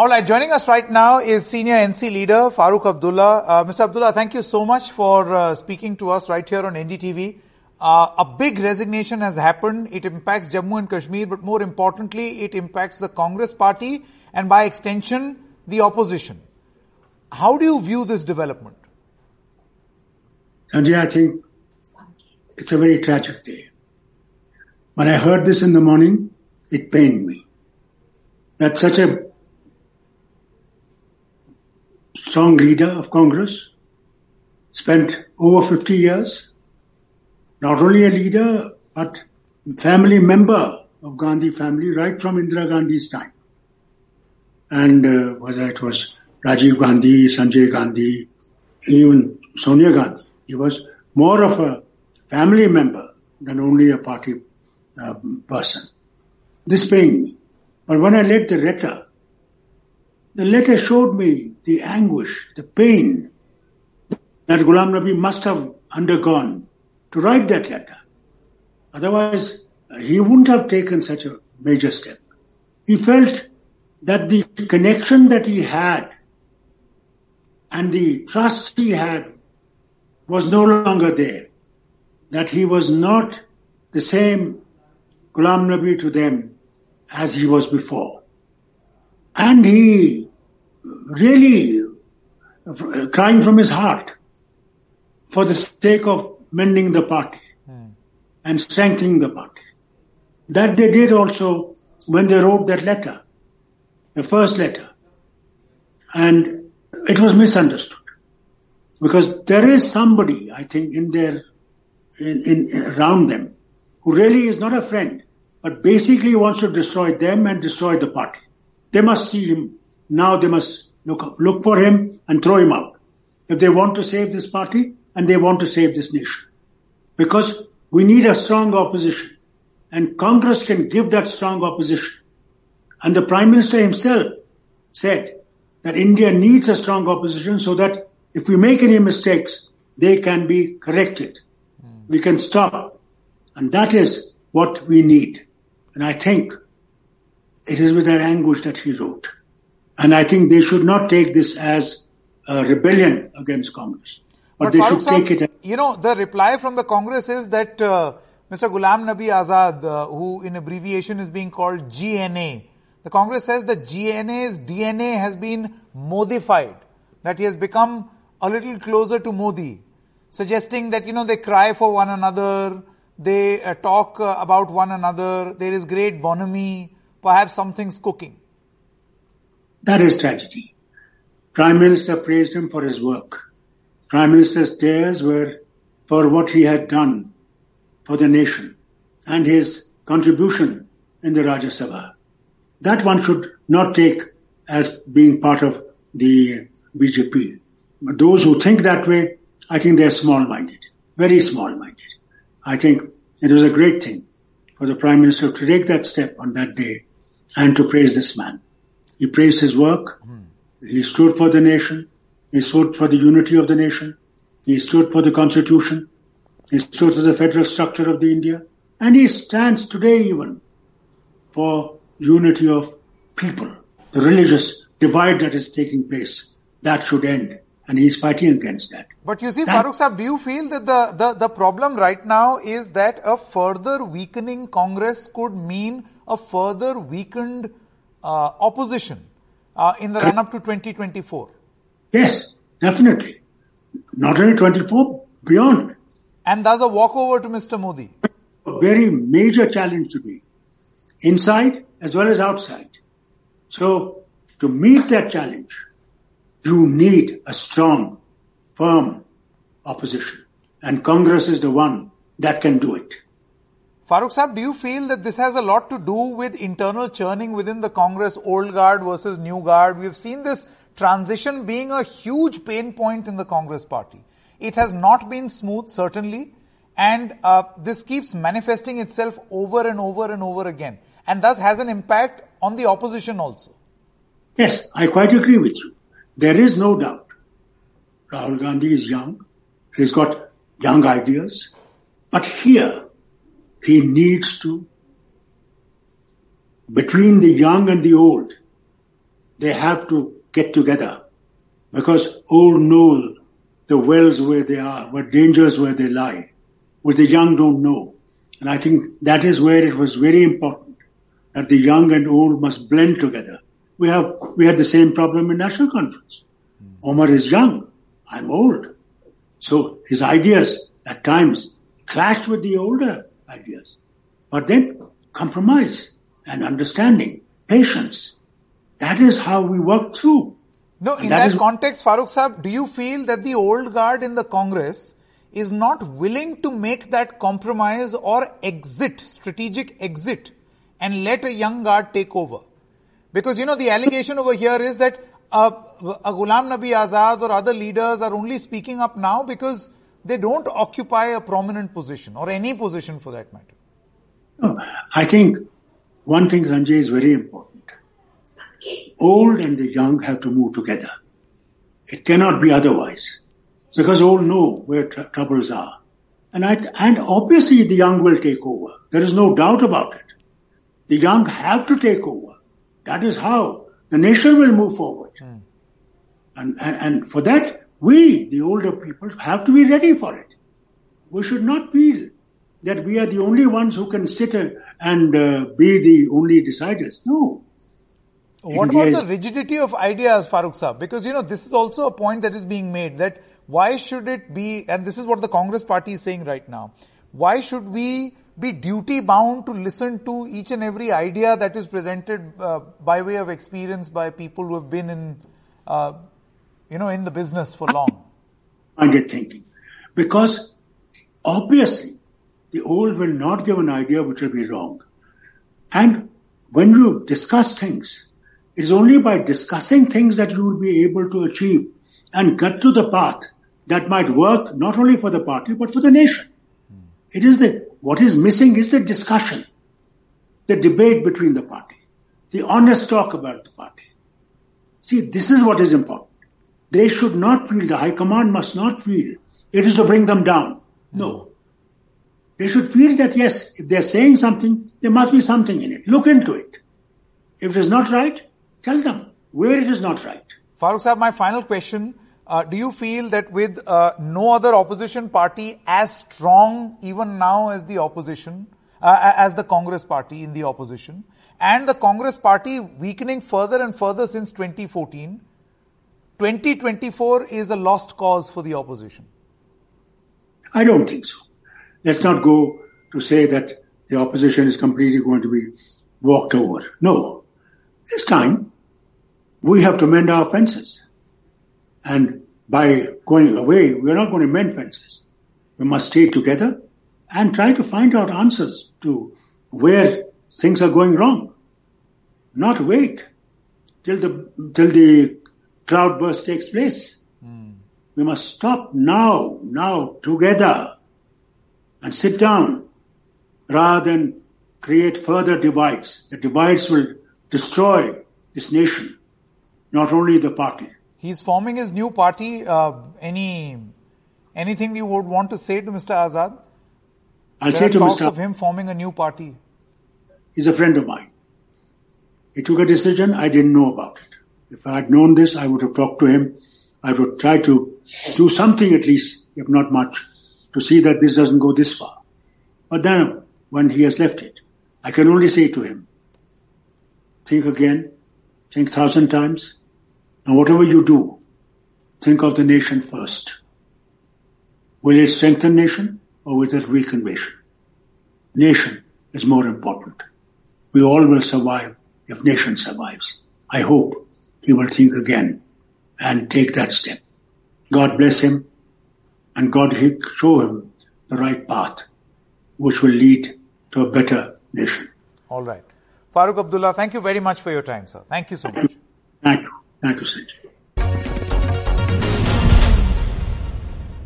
All right, joining us right now is senior NC leader Farooq Abdullah. Uh, Mr. Abdullah, thank you so much for uh, speaking to us right here on NDTV. Uh, a big resignation has happened. It impacts Jammu and Kashmir, but more importantly, it impacts the Congress party and by extension, the opposition. How do you view this development? Sanjay, I think it's a very tragic day. When I heard this in the morning, it pained me. That such a strong leader of Congress, spent over 50 years, not only a leader, but family member of Gandhi family right from Indira Gandhi's time. And uh, whether it was Rajiv Gandhi, Sanjay Gandhi, even Sonia Gandhi, he was more of a family member than only a party uh, person. This me. But when I read the letter, the letter showed me the anguish, the pain that Ghulam Nabi must have undergone to write that letter. Otherwise, uh, he wouldn't have taken such a major step. He felt that the connection that he had and the trust he had was no longer there. That he was not the same Ghulam Nabi to them as he was before. And he really crying from his heart for the sake of mending the party mm. and strengthening the party. That they did also when they wrote that letter, the first letter. And it was misunderstood because there is somebody, I think, in their, in, in, around them who really is not a friend, but basically wants to destroy them and destroy the party. They must see him. Now they must look, look for him and throw him out. If they want to save this party and they want to save this nation. Because we need a strong opposition and Congress can give that strong opposition. And the Prime Minister himself said that India needs a strong opposition so that if we make any mistakes, they can be corrected. Mm. We can stop. And that is what we need. And I think it is with that anguish that he wrote. And I think they should not take this as a rebellion against Congress. But, but they Farooq should take it. As- you know, the reply from the Congress is that uh, Mr. Ghulam Nabi Azad, uh, who in abbreviation is being called GNA, the Congress says that GNA's DNA has been modified, that he has become a little closer to Modi, suggesting that, you know, they cry for one another, they uh, talk uh, about one another, there is great bonhomie, perhaps something's cooking. That is tragedy. Prime Minister praised him for his work. Prime Minister's tears were for what he had done for the nation and his contribution in the Rajya Sabha. That one should not take as being part of the BJP. But those who think that way, I think they're small-minded, very small-minded. I think it was a great thing for the Prime Minister to take that step on that day and to praise this man. He praised his work. He stood for the nation. He stood for the unity of the nation. He stood for the constitution. He stood for the federal structure of the India. And he stands today even for unity of people. The religious divide that is taking place, that should end. And he is fighting against that. But you see, that, Farooq Saab, do you feel that the, the, the problem right now is that a further weakening Congress could mean a further weakened uh, opposition uh, in the run up to 2024? Yes, definitely. Not only 24, beyond. And there's a walkover to Mr. Modi. A very major challenge to be inside as well as outside. So to meet that challenge, you need a strong, firm opposition. And Congress is the one that can do it. Farooq Saab, do you feel that this has a lot to do with internal churning within the Congress, old guard versus new guard? We've seen this transition being a huge pain point in the Congress party. It has not been smooth, certainly, and uh, this keeps manifesting itself over and over and over again, and thus has an impact on the opposition also. Yes, I quite agree with you. There is no doubt. Rahul Gandhi is young. He's got young ideas. But here, he needs to, between the young and the old, they have to get together because old know the wells where they are, what dangers where they lie, what the young don't know. And I think that is where it was very important that the young and old must blend together. We have, we had the same problem in National Conference. Hmm. Omar is young. I'm old. So his ideas at times clash with the older ideas. But then compromise and understanding, patience. That is how we work through. No, in that, that context, Farooq Saab, do you feel that the old guard in the Congress is not willing to make that compromise or exit, strategic exit, and let a young guard take over? Because, you know, the allegation over here is that uh, Ghulam Nabi Azad or other leaders are only speaking up now because they don't occupy a prominent position or any position for that matter. No, I think one thing, Sanjay, is very important. Old and the young have to move together. It cannot be otherwise. Because old know where tr- troubles are. And, I, and obviously the young will take over. There is no doubt about it. The young have to take over. That is how the nation will move forward. Mm. And, and, and for that, we, the older people, have to be ready for it. We should not feel that we are the only ones who can sit and uh, be the only deciders. No. What India about the rigidity of ideas, Saab? Because, you know, this is also a point that is being made that why should it be, and this is what the Congress party is saying right now, why should we be duty bound to listen to each and every idea that is presented uh, by way of experience by people who have been in, uh, you know, in the business for long? Minded thinking. Because obviously the old will not give an idea which will be wrong. And when you discuss things, it is only by discussing things that you will be able to achieve and get to the path that might work not only for the party but for the nation. It is the, what is missing is the discussion, the debate between the party, the honest talk about the party. See, this is what is important. They should not feel, the High Command must not feel it is to bring them down. No. Mm-hmm. They should feel that yes, if they're saying something, there must be something in it. Look into it. If it is not right, tell them where it is not right. Farooq Saab, my final question uh, do you feel that with uh, no other opposition party as strong even now as the opposition, uh, as the Congress party in the opposition, and the Congress party weakening further and further since 2014, 2024 is a lost cause for the opposition? I don't think so. Let's not go to say that the opposition is completely going to be walked over. No. It's time. We have to mend our fences. And by going away, we're not going to mend fences. We must stay together and try to find out answers to where things are going wrong. Not wait till the, till the cloudburst takes place. Mm. We must stop now, now, together and sit down rather than create further divides. The divides will destroy this nation, not only the party. He's forming his new party. Uh, any anything you would want to say to Mr. Azad? I'll there say to talks Mr. of him forming a new party. He's a friend of mine. He took a decision. I didn't know about it. If I had known this, I would have talked to him. I would try to do something at least, if not much, to see that this doesn't go this far. But then, when he has left it, I can only say to him, think again, think thousand times, and whatever you do, think of the nation first. Will it strengthen nation or will it weaken nation? Nation is more important. We all will survive if nation survives. I hope he will think again and take that step. God bless him and God show him the right path which will lead to a better nation. All right. Farooq Abdullah, thank you very much for your time, sir. Thank you so much. Thank you. Thank you, Sanjay.